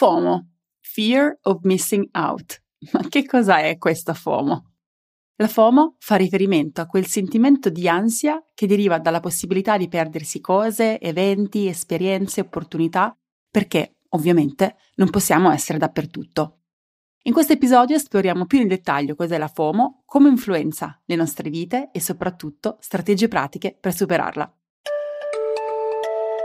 FOMO, Fear of Missing Out. Ma che cosa è questa FOMO? La FOMO fa riferimento a quel sentimento di ansia che deriva dalla possibilità di perdersi cose, eventi, esperienze, opportunità, perché ovviamente non possiamo essere dappertutto. In questo episodio esploriamo più in dettaglio cos'è la FOMO, come influenza le nostre vite e soprattutto strategie pratiche per superarla.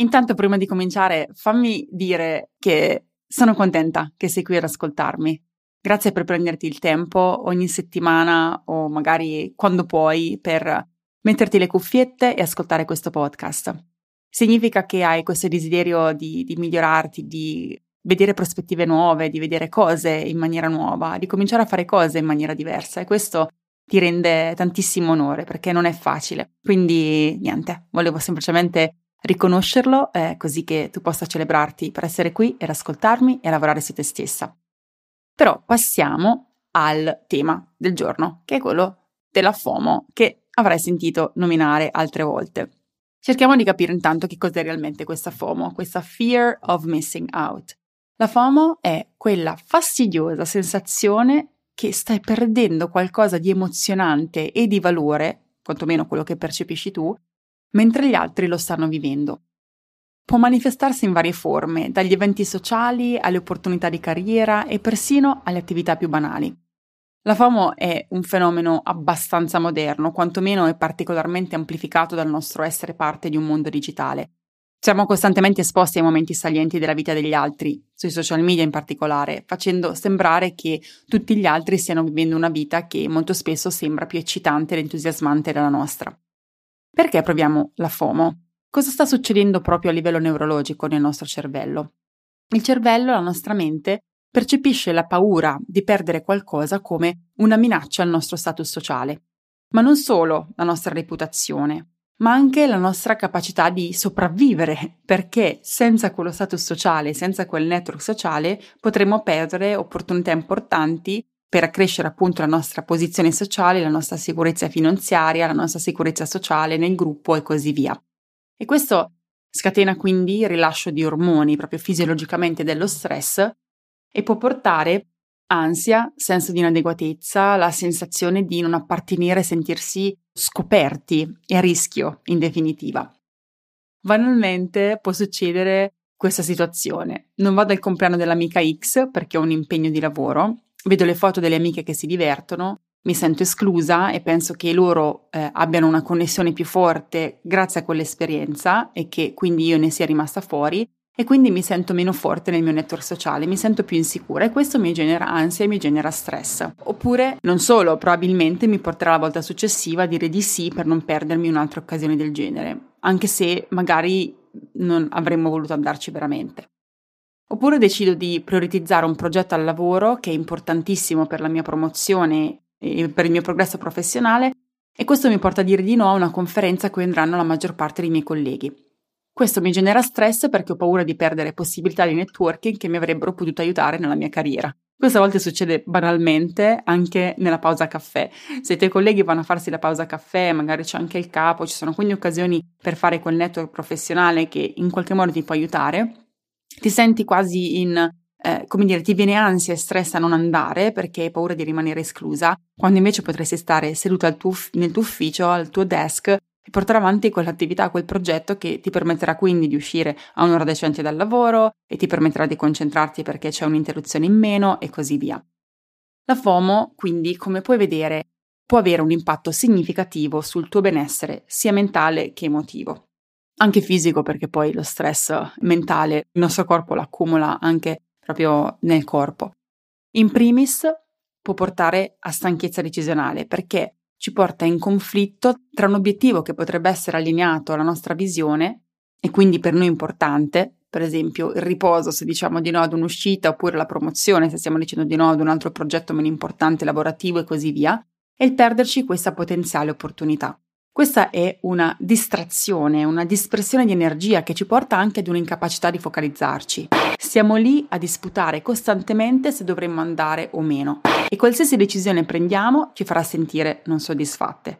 Intanto, prima di cominciare, fammi dire che sono contenta che sei qui ad ascoltarmi. Grazie per prenderti il tempo ogni settimana o magari quando puoi per metterti le cuffiette e ascoltare questo podcast. Significa che hai questo desiderio di, di migliorarti, di vedere prospettive nuove, di vedere cose in maniera nuova, di cominciare a fare cose in maniera diversa e questo ti rende tantissimo onore perché non è facile. Quindi niente, volevo semplicemente riconoscerlo eh, così che tu possa celebrarti per essere qui ed ascoltarmi e lavorare su te stessa. Però passiamo al tema del giorno, che è quello della FOMO, che avrai sentito nominare altre volte. Cerchiamo di capire intanto che cos'è realmente questa FOMO, questa fear of missing out. La FOMO è quella fastidiosa sensazione che stai perdendo qualcosa di emozionante e di valore, quantomeno quello che percepisci tu, mentre gli altri lo stanno vivendo. Può manifestarsi in varie forme, dagli eventi sociali alle opportunità di carriera e persino alle attività più banali. La FOMO è un fenomeno abbastanza moderno, quantomeno è particolarmente amplificato dal nostro essere parte di un mondo digitale. Siamo costantemente esposti ai momenti salienti della vita degli altri, sui social media in particolare, facendo sembrare che tutti gli altri stiano vivendo una vita che molto spesso sembra più eccitante ed entusiasmante della nostra. Perché proviamo la FOMO? Cosa sta succedendo proprio a livello neurologico nel nostro cervello? Il cervello, la nostra mente, percepisce la paura di perdere qualcosa come una minaccia al nostro status sociale. Ma non solo la nostra reputazione, ma anche la nostra capacità di sopravvivere, perché senza quello status sociale, senza quel network sociale, potremmo perdere opportunità importanti per accrescere appunto la nostra posizione sociale, la nostra sicurezza finanziaria, la nostra sicurezza sociale nel gruppo e così via. E questo scatena quindi il rilascio di ormoni proprio fisiologicamente dello stress e può portare ansia, senso di inadeguatezza, la sensazione di non appartenere sentirsi scoperti e a rischio in definitiva. Banalmente può succedere questa situazione. Non vado al compleanno dell'amica X perché ho un impegno di lavoro vedo le foto delle amiche che si divertono, mi sento esclusa e penso che loro eh, abbiano una connessione più forte grazie a quell'esperienza e che quindi io ne sia rimasta fuori e quindi mi sento meno forte nel mio network sociale, mi sento più insicura e questo mi genera ansia e mi genera stress. Oppure, non solo, probabilmente mi porterà la volta successiva a dire di sì per non perdermi un'altra occasione del genere, anche se magari non avremmo voluto andarci veramente. Oppure decido di prioritizzare un progetto al lavoro che è importantissimo per la mia promozione e per il mio progresso professionale e questo mi porta a dire di no a una conferenza a cui andranno la maggior parte dei miei colleghi. Questo mi genera stress perché ho paura di perdere possibilità di networking che mi avrebbero potuto aiutare nella mia carriera. Questa volta succede banalmente anche nella pausa caffè. Se i tuoi colleghi vanno a farsi la pausa caffè, magari c'è anche il capo, ci sono quindi occasioni per fare quel network professionale che in qualche modo ti può aiutare ti senti quasi in, eh, come dire, ti viene ansia e stress a non andare perché hai paura di rimanere esclusa, quando invece potresti stare seduta tuo, nel tuo ufficio, al tuo desk e portare avanti quell'attività, quel progetto che ti permetterà quindi di uscire a un'ora decente dal lavoro e ti permetterà di concentrarti perché c'è un'interruzione in meno e così via. La FOMO, quindi, come puoi vedere, può avere un impatto significativo sul tuo benessere sia mentale che emotivo anche fisico perché poi lo stress mentale il nostro corpo lo accumula anche proprio nel corpo. In primis può portare a stanchezza decisionale perché ci porta in conflitto tra un obiettivo che potrebbe essere allineato alla nostra visione e quindi per noi importante, per esempio il riposo se diciamo di no ad un'uscita oppure la promozione se stiamo dicendo di no ad un altro progetto meno importante lavorativo e così via, e il perderci questa potenziale opportunità. Questa è una distrazione, una dispersione di energia che ci porta anche ad un'incapacità di focalizzarci. Siamo lì a disputare costantemente se dovremmo andare o meno e qualsiasi decisione prendiamo ci farà sentire non soddisfatte.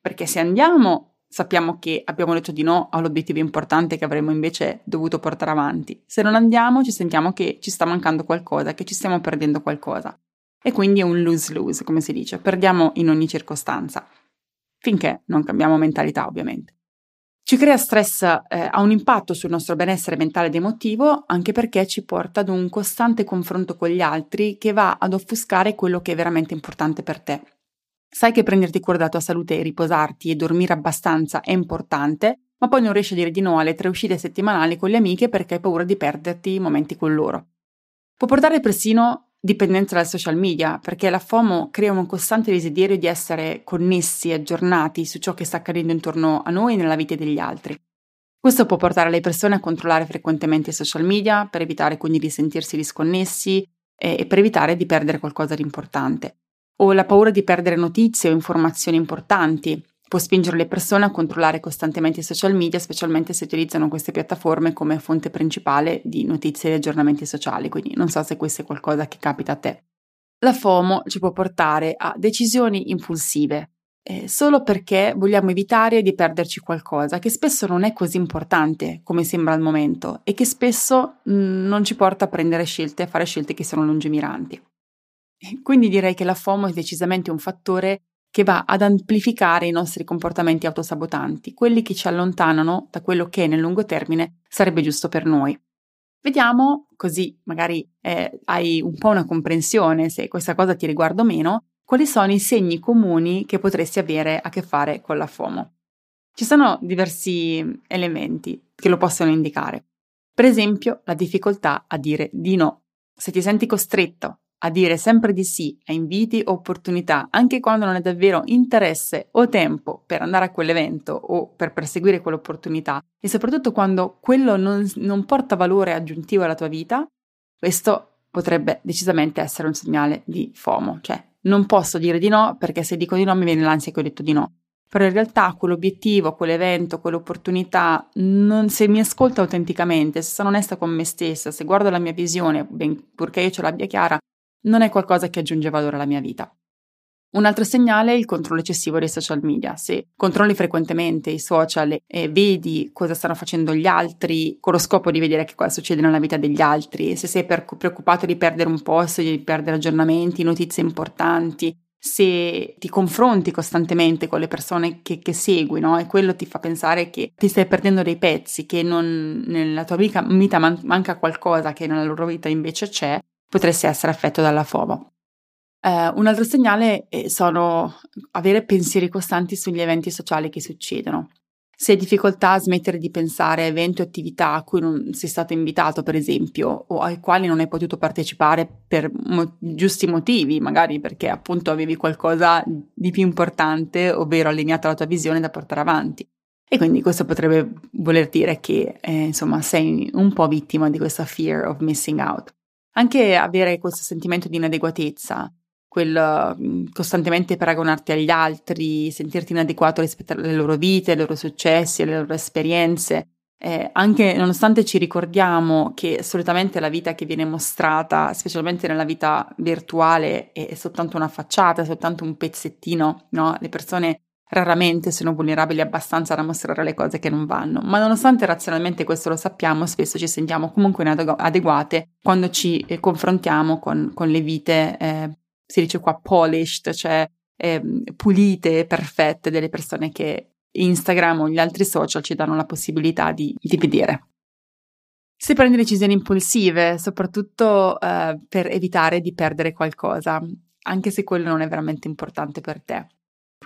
Perché se andiamo sappiamo che abbiamo detto di no all'obiettivo importante che avremmo invece dovuto portare avanti. Se non andiamo ci sentiamo che ci sta mancando qualcosa, che ci stiamo perdendo qualcosa. E quindi è un lose-lose, come si dice, perdiamo in ogni circostanza finché non cambiamo mentalità ovviamente. Ci crea stress, eh, ha un impatto sul nostro benessere mentale ed emotivo anche perché ci porta ad un costante confronto con gli altri che va ad offuscare quello che è veramente importante per te. Sai che prenderti cura della tua salute riposarti e dormire abbastanza è importante, ma poi non riesci a dire di no alle tre uscite settimanali con le amiche perché hai paura di perderti i momenti con loro. Può portare persino dipendenza dal social media, perché la FOMO crea un costante desiderio di essere connessi e aggiornati su ciò che sta accadendo intorno a noi e nella vita degli altri. Questo può portare le persone a controllare frequentemente i social media per evitare quindi di sentirsi disconnessi e per evitare di perdere qualcosa di importante. O la paura di perdere notizie o informazioni importanti, può spingere le persone a controllare costantemente i social media, specialmente se utilizzano queste piattaforme come fonte principale di notizie e aggiornamenti sociali, quindi non so se questo è qualcosa che capita a te. La FOMO ci può portare a decisioni impulsive, eh, solo perché vogliamo evitare di perderci qualcosa che spesso non è così importante come sembra al momento e che spesso mh, mm, non ci porta a prendere scelte, a fare scelte che sono lungimiranti. Quindi direi che la FOMO è decisamente un fattore che va ad amplificare i nostri comportamenti autosabotanti, quelli che ci allontanano da quello che nel lungo termine sarebbe giusto per noi. Vediamo, così magari eh, hai un po' una comprensione se questa cosa ti riguarda o meno, quali sono i segni comuni che potresti avere a che fare con la FOMO. Ci sono diversi elementi che lo possono indicare. Per esempio, la difficoltà a dire di no. Se ti senti costretto a dire sempre di sì a inviti o opportunità, anche quando non hai davvero interesse o tempo per andare a quell'evento o per perseguire quell'opportunità, e soprattutto quando quello non, non porta valore aggiuntivo alla tua vita, questo potrebbe decisamente essere un segnale di FOMO, cioè non posso dire di no perché se dico di no mi viene l'ansia che ho detto di no. Però in realtà quell'obiettivo, quell'evento, quell'opportunità, non, se mi ascolto autenticamente, se sono onesta con me stessa, se guardo la mia visione, ben, purché io ce l'abbia chiara, non è qualcosa che aggiunge valore alla mia vita. Un altro segnale è il controllo eccessivo dei social media. Se controlli frequentemente i social e vedi cosa stanno facendo gli altri con lo scopo di vedere che cosa succede nella vita degli altri, se sei preoccupato di perdere un posto, di perdere aggiornamenti, notizie importanti, se ti confronti costantemente con le persone che, che segui, no? e quello ti fa pensare che ti stai perdendo dei pezzi, che non, nella tua vita manca qualcosa che nella loro vita invece c'è, potresti essere affetto dalla FOMO. Eh, un altro segnale sono avere pensieri costanti sugli eventi sociali che succedono. Se hai difficoltà a smettere di pensare a eventi o attività a cui non sei stato invitato, per esempio, o ai quali non hai potuto partecipare per mo- giusti motivi, magari perché appunto avevi qualcosa di più importante, ovvero allineato alla tua visione da portare avanti. E quindi questo potrebbe voler dire che, eh, insomma, sei un po' vittima di questa fear of missing out. Anche avere questo sentimento di inadeguatezza, quel mm, costantemente paragonarti agli altri, sentirti inadeguato rispetto alle loro vite, ai loro successi, alle loro esperienze, eh, anche nonostante ci ricordiamo che solitamente la vita che viene mostrata, specialmente nella vita virtuale, è, è soltanto una facciata, è soltanto un pezzettino, no? Le persone Raramente sono vulnerabili abbastanza da mostrare le cose che non vanno, ma nonostante razionalmente questo lo sappiamo, spesso ci sentiamo comunque inadeguate quando ci eh, confrontiamo con, con, le vite, eh, si dice qua polished, cioè eh, pulite, perfette delle persone che Instagram o gli altri social ci danno la possibilità di, di vedere. Se prendi decisioni impulsive, soprattutto eh, per evitare di perdere qualcosa, anche se quello non è veramente importante per te.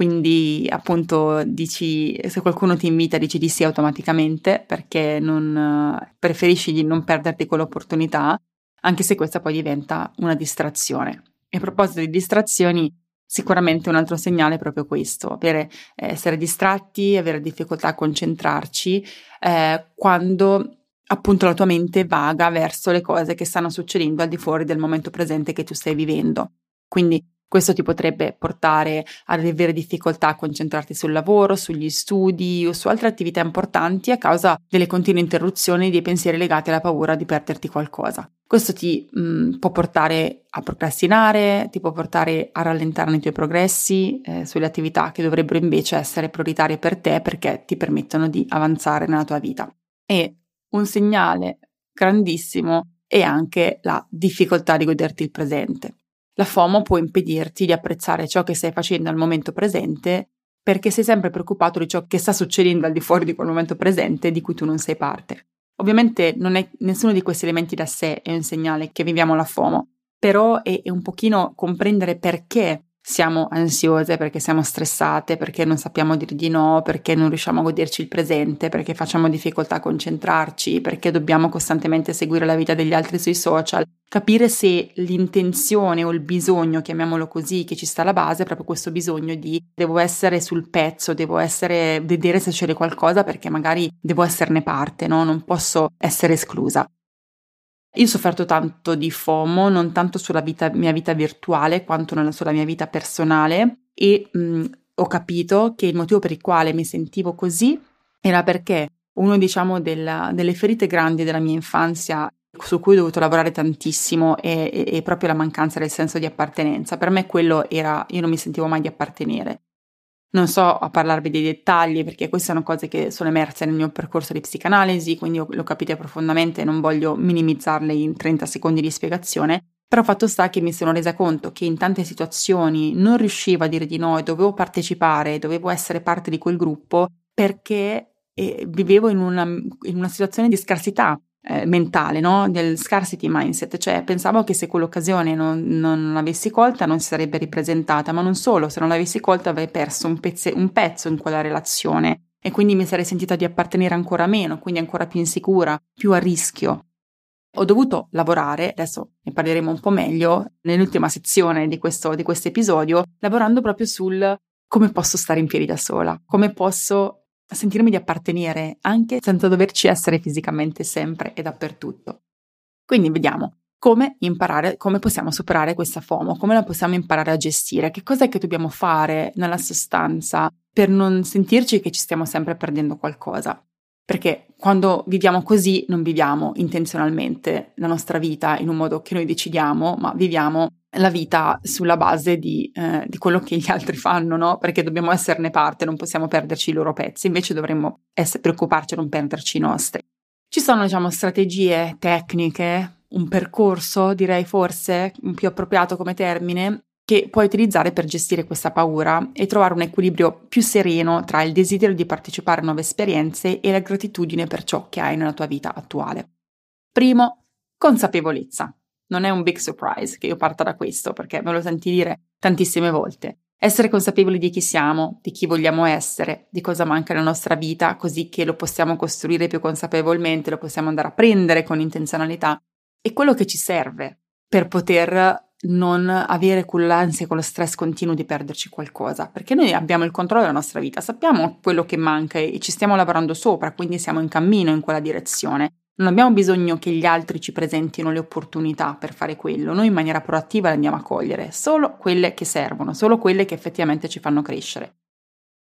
Quindi appunto dici, se qualcuno ti invita dici di sì automaticamente perché non, preferisci di non perderti quell'opportunità, anche se questa poi diventa una distrazione. E a proposito di distrazioni, Sicuramente un altro segnale è proprio questo, avere, eh, essere distratti, avere difficoltà a concentrarci eh, quando appunto la tua mente vaga verso le cose che stanno succedendo al di fuori del momento presente che tu stai vivendo. Quindi questo ti potrebbe portare ad avere difficoltà a concentrarti sul lavoro, sugli studi o su altre attività importanti a causa delle continue interruzioni dei pensieri legati alla paura di perderti qualcosa. Questo ti mh, mm, può portare a procrastinare, ti può portare a rallentare nei tuoi progressi eh, sulle attività che dovrebbero invece essere prioritarie per te perché ti permettono di avanzare nella tua vita. E un segnale grandissimo è anche la difficoltà di goderti il presente. La FOMO può impedirti di apprezzare ciò che stai facendo al momento presente perché sei sempre preoccupato di ciò che sta succedendo al di fuori di quel momento presente di cui tu non sei parte. Ovviamente non è nessuno di questi elementi da sé è un segnale che viviamo la FOMO, però è, è un pochino comprendere perché siamo ansiose, perché siamo stressate, perché non sappiamo dire di no, perché non riusciamo a goderci il presente, perché facciamo difficoltà a concentrarci, perché dobbiamo costantemente seguire la vita degli altri sui social. Capire se l'intenzione o il bisogno, chiamiamolo così, che ci sta alla base è proprio questo bisogno di devo essere sul pezzo, devo essere, vedere se c'è qualcosa perché magari devo esserne parte, no? Non posso essere esclusa. Io ho sofferto tanto di FOMO, non tanto sulla vita, mia vita virtuale quanto sulla mia vita personale e mh, ho capito che il motivo per il quale mi sentivo così era perché uno diciamo delle ferite grandi della mia infanzia su cui ho dovuto lavorare tantissimo è, è, è proprio la mancanza del senso di appartenenza. Per me quello era, io non mi sentivo mai di appartenere. Non so a parlarvi dei dettagli perché queste sono cose che sono emerse nel mio percorso di psicanalisi, quindi lo capite profondamente e non voglio minimizzarle in 30 secondi di spiegazione, però fatto sta che mi sono resa conto che in tante situazioni non riuscivo a dire di no e dovevo partecipare, dovevo essere parte di quel gruppo perché eh, vivevo in una, in una situazione di scarsità eh, mentale, no? del scarcity mindset, cioè pensavo che se quell'occasione non, non, l'avessi colta non si sarebbe ripresentata, ma non solo, se non l'avessi colta avrei perso un, pezze, un pezzo in quella relazione e quindi mi sarei sentita di appartenere ancora meno, quindi ancora più insicura, più a rischio. Ho dovuto lavorare, adesso ne parleremo un po' meglio, nell'ultima sezione di questo di episodio, lavorando proprio sul come posso stare in piedi da sola, come posso sentirmi di appartenere anche senza doverci essere fisicamente sempre e dappertutto. Quindi vediamo come imparare, come possiamo superare questa FOMO, come la possiamo imparare a gestire, che cosa è che dobbiamo fare nella sostanza per non sentirci che ci stiamo sempre perdendo qualcosa. Perché quando viviamo così non viviamo intenzionalmente la nostra vita in un modo che noi decidiamo, ma viviamo la vita sulla base di, eh, di, quello che gli altri fanno, no? Perché dobbiamo esserne parte, non possiamo perderci i loro pezzi, invece dovremmo essere, preoccuparci a non perderci i nostri. Ci sono, diciamo, strategie tecniche, un percorso, direi forse, più appropriato come termine, che puoi utilizzare per gestire questa paura e trovare un equilibrio più sereno tra il desiderio di partecipare a nuove esperienze e la gratitudine per ciò che hai nella tua vita attuale. Primo, consapevolezza. Non è un big surprise che io parta da questo, perché me lo senti dire tantissime volte. Essere consapevoli di chi siamo, di chi vogliamo essere, di cosa manca nella nostra vita, così che lo possiamo costruire più consapevolmente, lo possiamo andare a prendere con intenzionalità, è quello che ci serve per poter non avere quell'ansia, quello stress continuo di perderci qualcosa, perché noi abbiamo il controllo della nostra vita, sappiamo quello che manca e ci stiamo lavorando sopra, quindi siamo in cammino in quella direzione. Non abbiamo bisogno che gli altri ci presentino le opportunità per fare quello, noi in maniera proattiva le andiamo a cogliere, solo quelle che servono, solo quelle che effettivamente ci fanno crescere.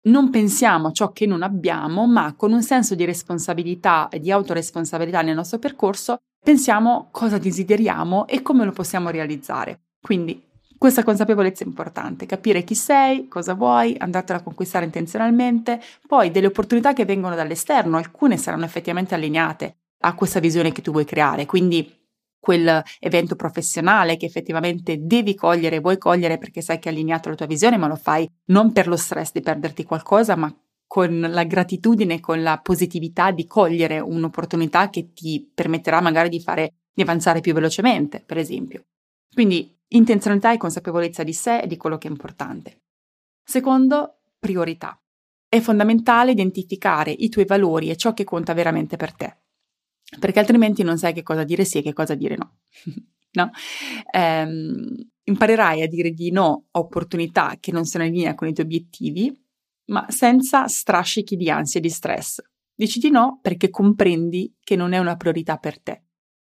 Non pensiamo a ciò che non abbiamo, ma con un senso di responsabilità e di autoresponsabilità nel nostro percorso pensiamo cosa desideriamo e come lo possiamo realizzare. Quindi questa consapevolezza è importante, capire chi sei, cosa vuoi, andartela a conquistare intenzionalmente, poi delle opportunità che vengono dall'esterno, alcune saranno effettivamente allineate, a questa visione che tu vuoi creare. Quindi quell'evento professionale che effettivamente devi cogliere, vuoi cogliere perché sai che è allineato alla tua visione, ma lo fai non per lo stress di perderti qualcosa, ma con la gratitudine, con la positività di cogliere un'opportunità che ti permetterà magari di fare di avanzare più velocemente, per esempio. Quindi intenzionalità e consapevolezza di sé e di quello che è importante. Secondo, priorità. È fondamentale identificare i tuoi valori e ciò che conta veramente per te perché altrimenti non sai che cosa dire sì e che cosa dire no. no? Ehm, Imparerai a dire di no a opportunità che non sono in linea con i tuoi obiettivi, ma senza strascichi di ansia e di stress. Dici di no perché comprendi che non è una priorità per te.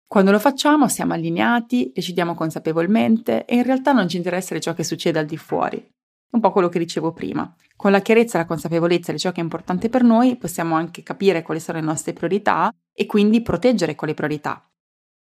Quando lo facciamo siamo allineati, decidiamo consapevolmente e in realtà non ci interessa ciò che succede al di fuori. Un po' quello che dicevo prima. Con la chiarezza e la consapevolezza di ciò che è importante per noi possiamo anche capire quali sono le nostre priorità e quindi proteggere quelle priorità.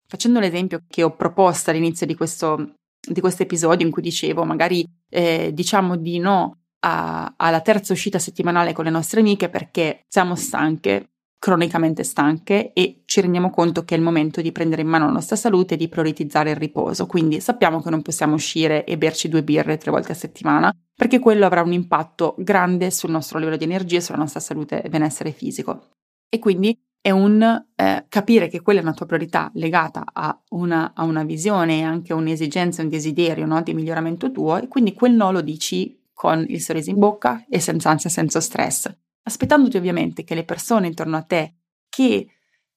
Facendo l'esempio che ho proposto all'inizio di questo di questo episodio in cui dicevo magari eh, diciamo di no a, alla terza uscita settimanale con le nostre amiche perché siamo stanche, cronicamente stanche e ci rendiamo conto che è il momento di prendere in mano la nostra salute e di prioritizzare il riposo. Quindi sappiamo che non possiamo uscire e berci due birre tre volte a settimana perché quello avrà un impatto grande sul nostro livello di energia e sulla nostra salute e benessere fisico. E quindi è un eh, capire che quella è una tua priorità legata a una, a una visione anche a un'esigenza, un desiderio no, di miglioramento tuo e quindi quel no lo dici con il sorriso in bocca e senza ansia, senza stress, aspettandoti ovviamente che le persone intorno a te che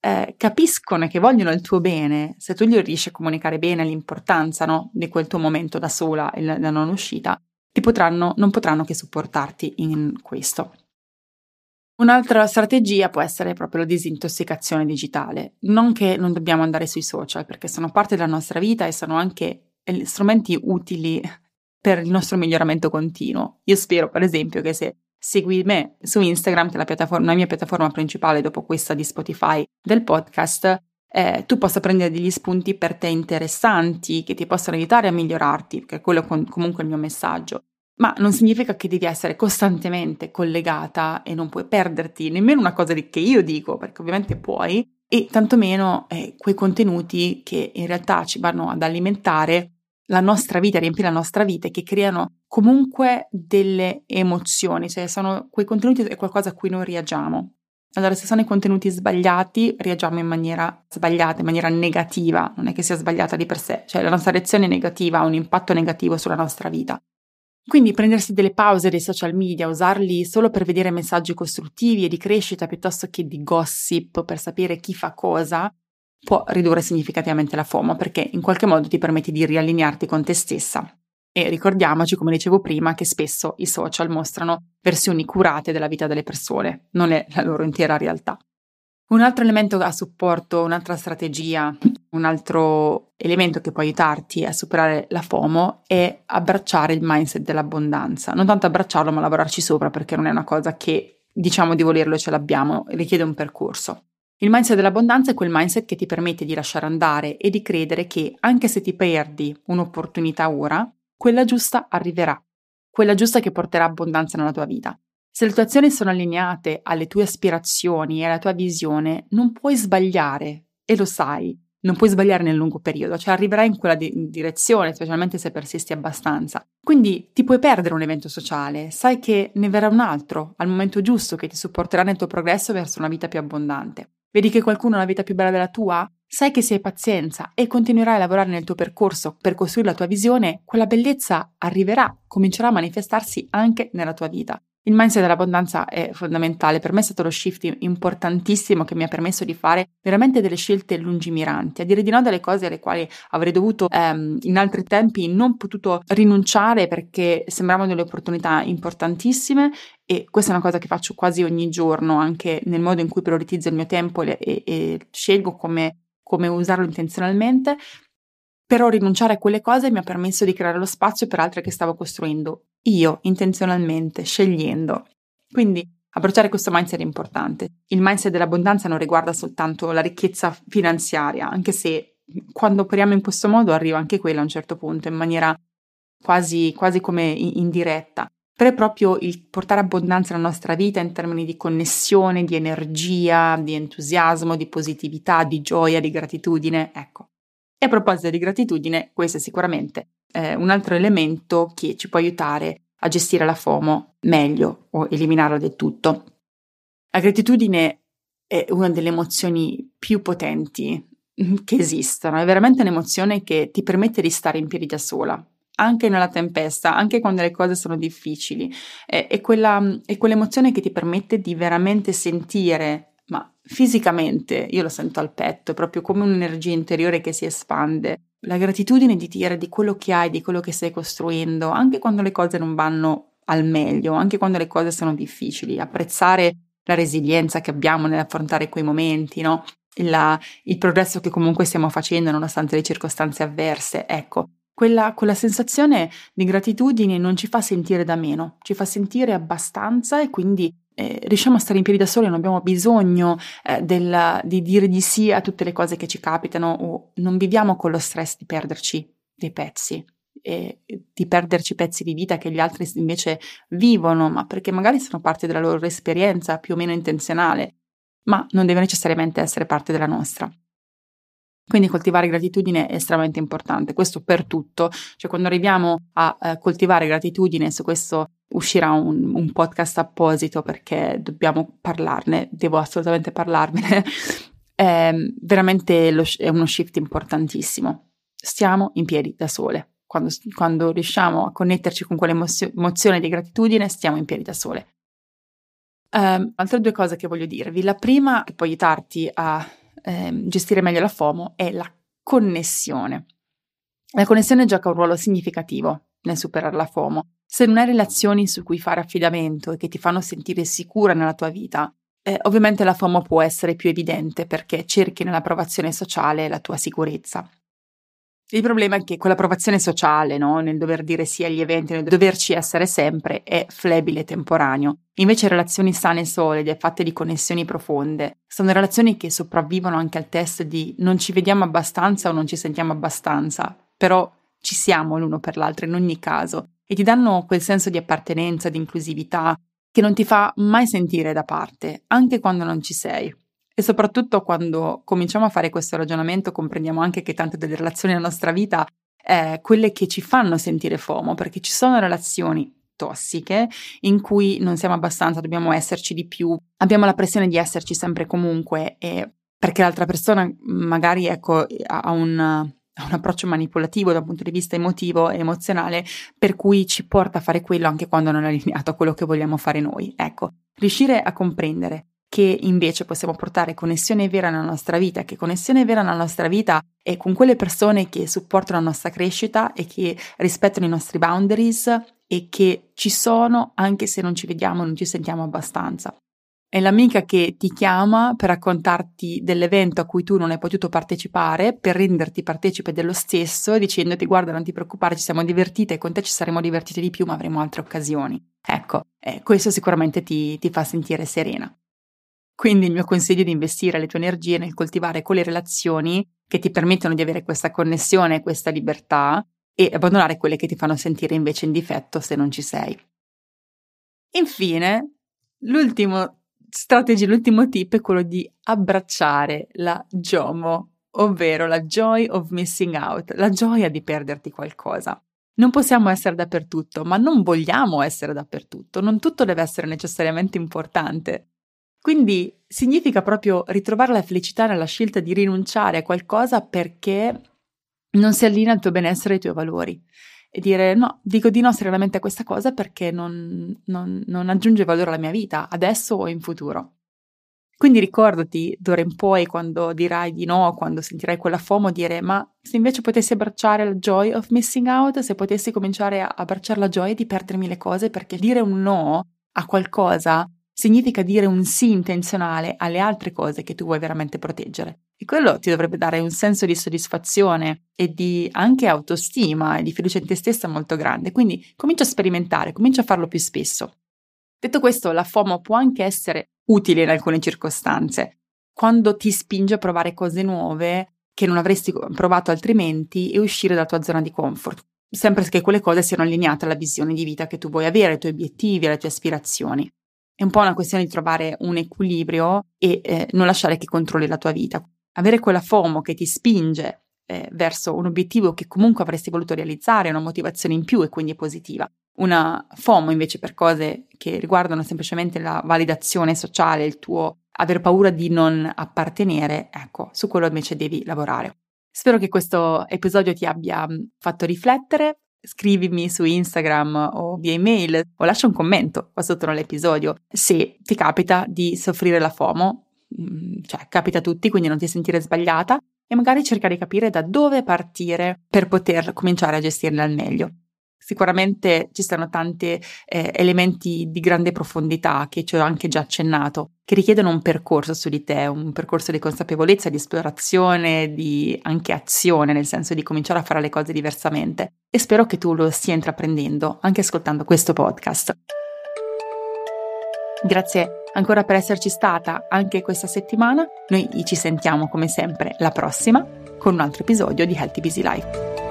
eh, capiscono e che vogliono il tuo bene, se tu gli riesci a comunicare bene l'importanza no, di quel tuo momento da sola e la, non uscita, ti potranno, non potranno che supportarti in questo. Un'altra strategia può essere proprio la disintossicazione digitale. Non che non dobbiamo andare sui social, perché sono parte della nostra vita e sono anche eh, strumenti utili per il nostro miglioramento continuo. Io spero, per esempio, che se segui me su Instagram, che è la, la mia piattaforma principale dopo questa di Spotify del podcast, eh, tu possa prendere degli spunti per te interessanti che ti possano aiutare a migliorarti, quello è con, comunque il mio messaggio. Ma non significa che devi essere costantemente collegata e non puoi perderti nemmeno una cosa che io dico, perché ovviamente puoi, e tantomeno eh, quei contenuti che in realtà ci vanno ad alimentare la nostra vita, riempire la nostra vita e che creano comunque delle emozioni, cioè sono quei contenuti è qualcosa a cui noi reagiamo. Allora, se sono i contenuti sbagliati, reagiamo in maniera sbagliata, in maniera negativa, non è che sia sbagliata di per sé, cioè la nostra reazione negativa ha un impatto negativo sulla nostra vita. Quindi prendersi delle pause dai social media, usarli solo per vedere messaggi costruttivi e di crescita piuttosto che di gossip per sapere chi fa cosa, può ridurre significativamente la FOMO perché in qualche modo ti permette di riallinearti con te stessa. E ricordiamoci, come dicevo prima, che spesso i social mostrano versioni curate della vita delle persone, non è la loro intera realtà. Un altro elemento a supporto, un'altra strategia, un altro elemento che può aiutarti a superare la FOMO è abbracciare il mindset dell'abbondanza. Non tanto abbracciarlo, ma lavorarci sopra perché non è una cosa che diciamo di volerlo e ce l'abbiamo, richiede un percorso. Il mindset dell'abbondanza è quel mindset che ti permette di lasciare andare e di credere che anche se ti perdi un'opportunità ora, quella giusta arriverà, quella giusta che porterà abbondanza nella tua vita. Se le tue azioni sono allineate alle tue aspirazioni e alla tua visione, non puoi sbagliare e lo sai. Non puoi sbagliare nel lungo periodo, cioè arriverai in quella di- direzione, specialmente se persisti abbastanza. Quindi ti puoi perdere un evento sociale, sai che ne verrà un altro al momento giusto che ti supporterà nel tuo progresso verso una vita più abbondante. Vedi che qualcuno ha una vita più bella della tua? Sai che se hai pazienza e continuerai a lavorare nel tuo percorso per costruire la tua visione, quella bellezza arriverà, comincerà a manifestarsi anche nella tua vita. Il mindset dell'abbondanza è fondamentale, per me è stato lo shift importantissimo che mi ha permesso di fare veramente delle scelte lungimiranti, a dire di no delle cose alle quali avrei dovuto ehm, in altri tempi non potuto rinunciare perché sembravano delle opportunità importantissime e questa è una cosa che faccio quasi ogni giorno, anche nel modo in cui prioritizzo il mio tempo e, e, e scelgo come, come usarlo intenzionalmente, però rinunciare a quelle cose mi ha permesso di creare lo spazio per altre che stavo costruendo io intenzionalmente, scegliendo. Quindi abbracciare questo mindset è importante. Il mindset dell'abbondanza non riguarda soltanto la ricchezza finanziaria, anche se quando operiamo in questo modo arriva anche quella a un certo punto in maniera quasi, quasi come indiretta. Però è proprio il portare abbondanza nella nostra vita in termini di connessione, di energia, di entusiasmo, di positività, di gioia, di gratitudine. Ecco, e a proposito di gratitudine, questo è sicuramente eh, un altro elemento che ci può aiutare a gestire la FOMO meglio o eliminarla del tutto. La gratitudine è una delle emozioni più potenti che esistono, è veramente un'emozione che ti permette di stare in piedi da sola, anche nella tempesta, anche quando le cose sono difficili. È, è, quella, è quell'emozione che ti permette di veramente sentire ma fisicamente io lo sento al petto, proprio come un'energia interiore che si espande la gratitudine di dire di quello che hai, di quello che stai costruendo, anche quando le cose non vanno al meglio, anche quando le cose sono difficili, apprezzare la resilienza che abbiamo nell'affrontare quei momenti, no? il, il progresso che comunque stiamo facendo nonostante le circostanze avverse. Ecco, quella, quella, sensazione di gratitudine non ci fa sentire da meno, ci fa sentire abbastanza e quindi eh, riusciamo a stare in piedi da soli, non abbiamo bisogno eh, del, di dire di sì a tutte le cose che ci capitano o non viviamo con lo stress di perderci dei pezzi e di perderci pezzi di vita che gli altri invece vivono, ma perché magari sono parte della loro esperienza più o meno intenzionale ma non deve necessariamente essere parte della nostra. Quindi coltivare gratitudine è estremamente importante, questo per tutto, cioè quando arriviamo a eh, coltivare gratitudine, su questo uscirà un, un, podcast apposito perché dobbiamo parlarne, devo assolutamente parlarvene, è veramente lo, è uno shift importantissimo. Stiamo in piedi da sole, quando, quando riusciamo a connetterci con quell'emozione di gratitudine stiamo in piedi da sole. Um, altre due cose che voglio dirvi. La prima, che può aiutarti a eh, gestire meglio la FOMO, è la connessione. La connessione gioca un ruolo significativo nel superare la FOMO. Se non hai relazioni su cui fare affidamento e che ti fanno sentire sicura nella tua vita, eh, ovviamente la FOMO può essere più evidente perché cerchi nell'approvazione sociale la tua sicurezza. Il problema è che quell'approvazione sociale, no? nel dover dire sì agli eventi, nel doverci essere sempre, è flebile e temporaneo. Invece relazioni sane e solide, fatte di connessioni profonde, sono relazioni che sopravvivono anche al test di non ci vediamo abbastanza o non ci sentiamo abbastanza, però ci siamo l'uno per l'altro in ogni caso e ti danno quel senso di appartenenza, di inclusività, che non ti fa mai sentire da parte, anche quando non ci sei. E soprattutto quando cominciamo a fare questo ragionamento comprendiamo anche che tante delle relazioni nella nostra vita, eh, quelle che ci fanno sentire FOMO, perché ci sono relazioni tossiche in cui non siamo abbastanza, dobbiamo esserci di più, abbiamo la pressione di esserci sempre comunque e perché l'altra persona magari ecco, ha un, un approccio manipolativo da un punto di vista emotivo e emozionale, per cui ci porta a fare quello anche quando non è allineato a quello che vogliamo fare noi. Ecco, riuscire a comprendere che invece possiamo portare connessione vera nella nostra vita, che connessione vera nella nostra vita è con quelle persone che supportano la nostra crescita e che rispettano i nostri boundaries e che ci sono anche se non ci vediamo, non ci sentiamo abbastanza. È l'amica che ti chiama per raccontarti dell'evento a cui tu non hai potuto partecipare, per renderti partecipe dello stesso, dicendoti guarda non ti preoccupare, ci siamo divertite, con te ci saremo divertite di più, ma avremo altre occasioni. Ecco, eh, questo sicuramente ti, ti fa sentire serena. Quindi il mio consiglio è di investire le tue energie nel coltivare quelle relazioni che ti permettono di avere questa connessione, questa libertà e abbandonare quelle che ti fanno sentire invece in difetto se non ci sei. Infine, l'ultimo strategia, l'ultimo tip è quello di abbracciare la JOMO, ovvero la joy of missing out, la gioia di perderti qualcosa. Non possiamo essere dappertutto, ma non vogliamo essere dappertutto, non tutto deve essere necessariamente importante. Quindi significa proprio ritrovare la felicità nella scelta di rinunciare a qualcosa perché non si allinea al tuo benessere e ai tuoi valori. E dire no, dico di no serenamente a questa cosa perché non, non, non aggiunge valore alla mia vita, adesso o in futuro. Quindi ricordati d'ora in poi quando dirai di no, quando sentirai quella FOMO, dire ma se invece potessi abbracciare la joy of missing out, se potessi cominciare a abbracciare la gioia di perdermi le cose, perché dire un no a qualcosa significa dire un sì intenzionale alle altre cose che tu vuoi veramente proteggere. E quello ti dovrebbe dare un senso di soddisfazione e di anche autostima e di fiducia in te stessa molto grande. Quindi comincia a sperimentare, comincia a farlo più spesso. Detto questo, la FOMO può anche essere utile in alcune circostanze, quando ti spinge a provare cose nuove che non avresti provato altrimenti e uscire dalla tua zona di comfort, sempre che quelle cose siano allineate alla visione di vita che tu vuoi avere, ai tuoi obiettivi, alle tue aspirazioni. È un po' una questione di trovare un equilibrio e eh, non lasciare che controlli la tua vita. Avere quella FOMO che ti spinge eh, verso un obiettivo che comunque avresti voluto realizzare, una motivazione in più e quindi è positiva. Una FOMO invece per cose che riguardano semplicemente la validazione sociale, il tuo aver paura di non appartenere, ecco, su quello invece devi lavorare. Spero che questo episodio ti abbia fatto riflettere scrivimi su Instagram o via email o lascia un commento qua sotto nell'episodio se ti capita di soffrire la FOMO, cioè capita a tutti, quindi non ti sentire sbagliata. e magari cercare di capire da dove partire per poter cominciare a gestirle al meglio. Sicuramente ci sono tanti eh, elementi di grande profondità che ci ho anche già accennato, che richiedono un percorso su di te, un percorso di consapevolezza, di esplorazione, di anche azione, nel senso di cominciare a fare le cose diversamente. E spero che tu lo stia intraprendendo anche ascoltando questo podcast. Grazie ancora per esserci stata anche questa settimana. Noi ci sentiamo come sempre la prossima con un altro episodio di Healthy Busy Life.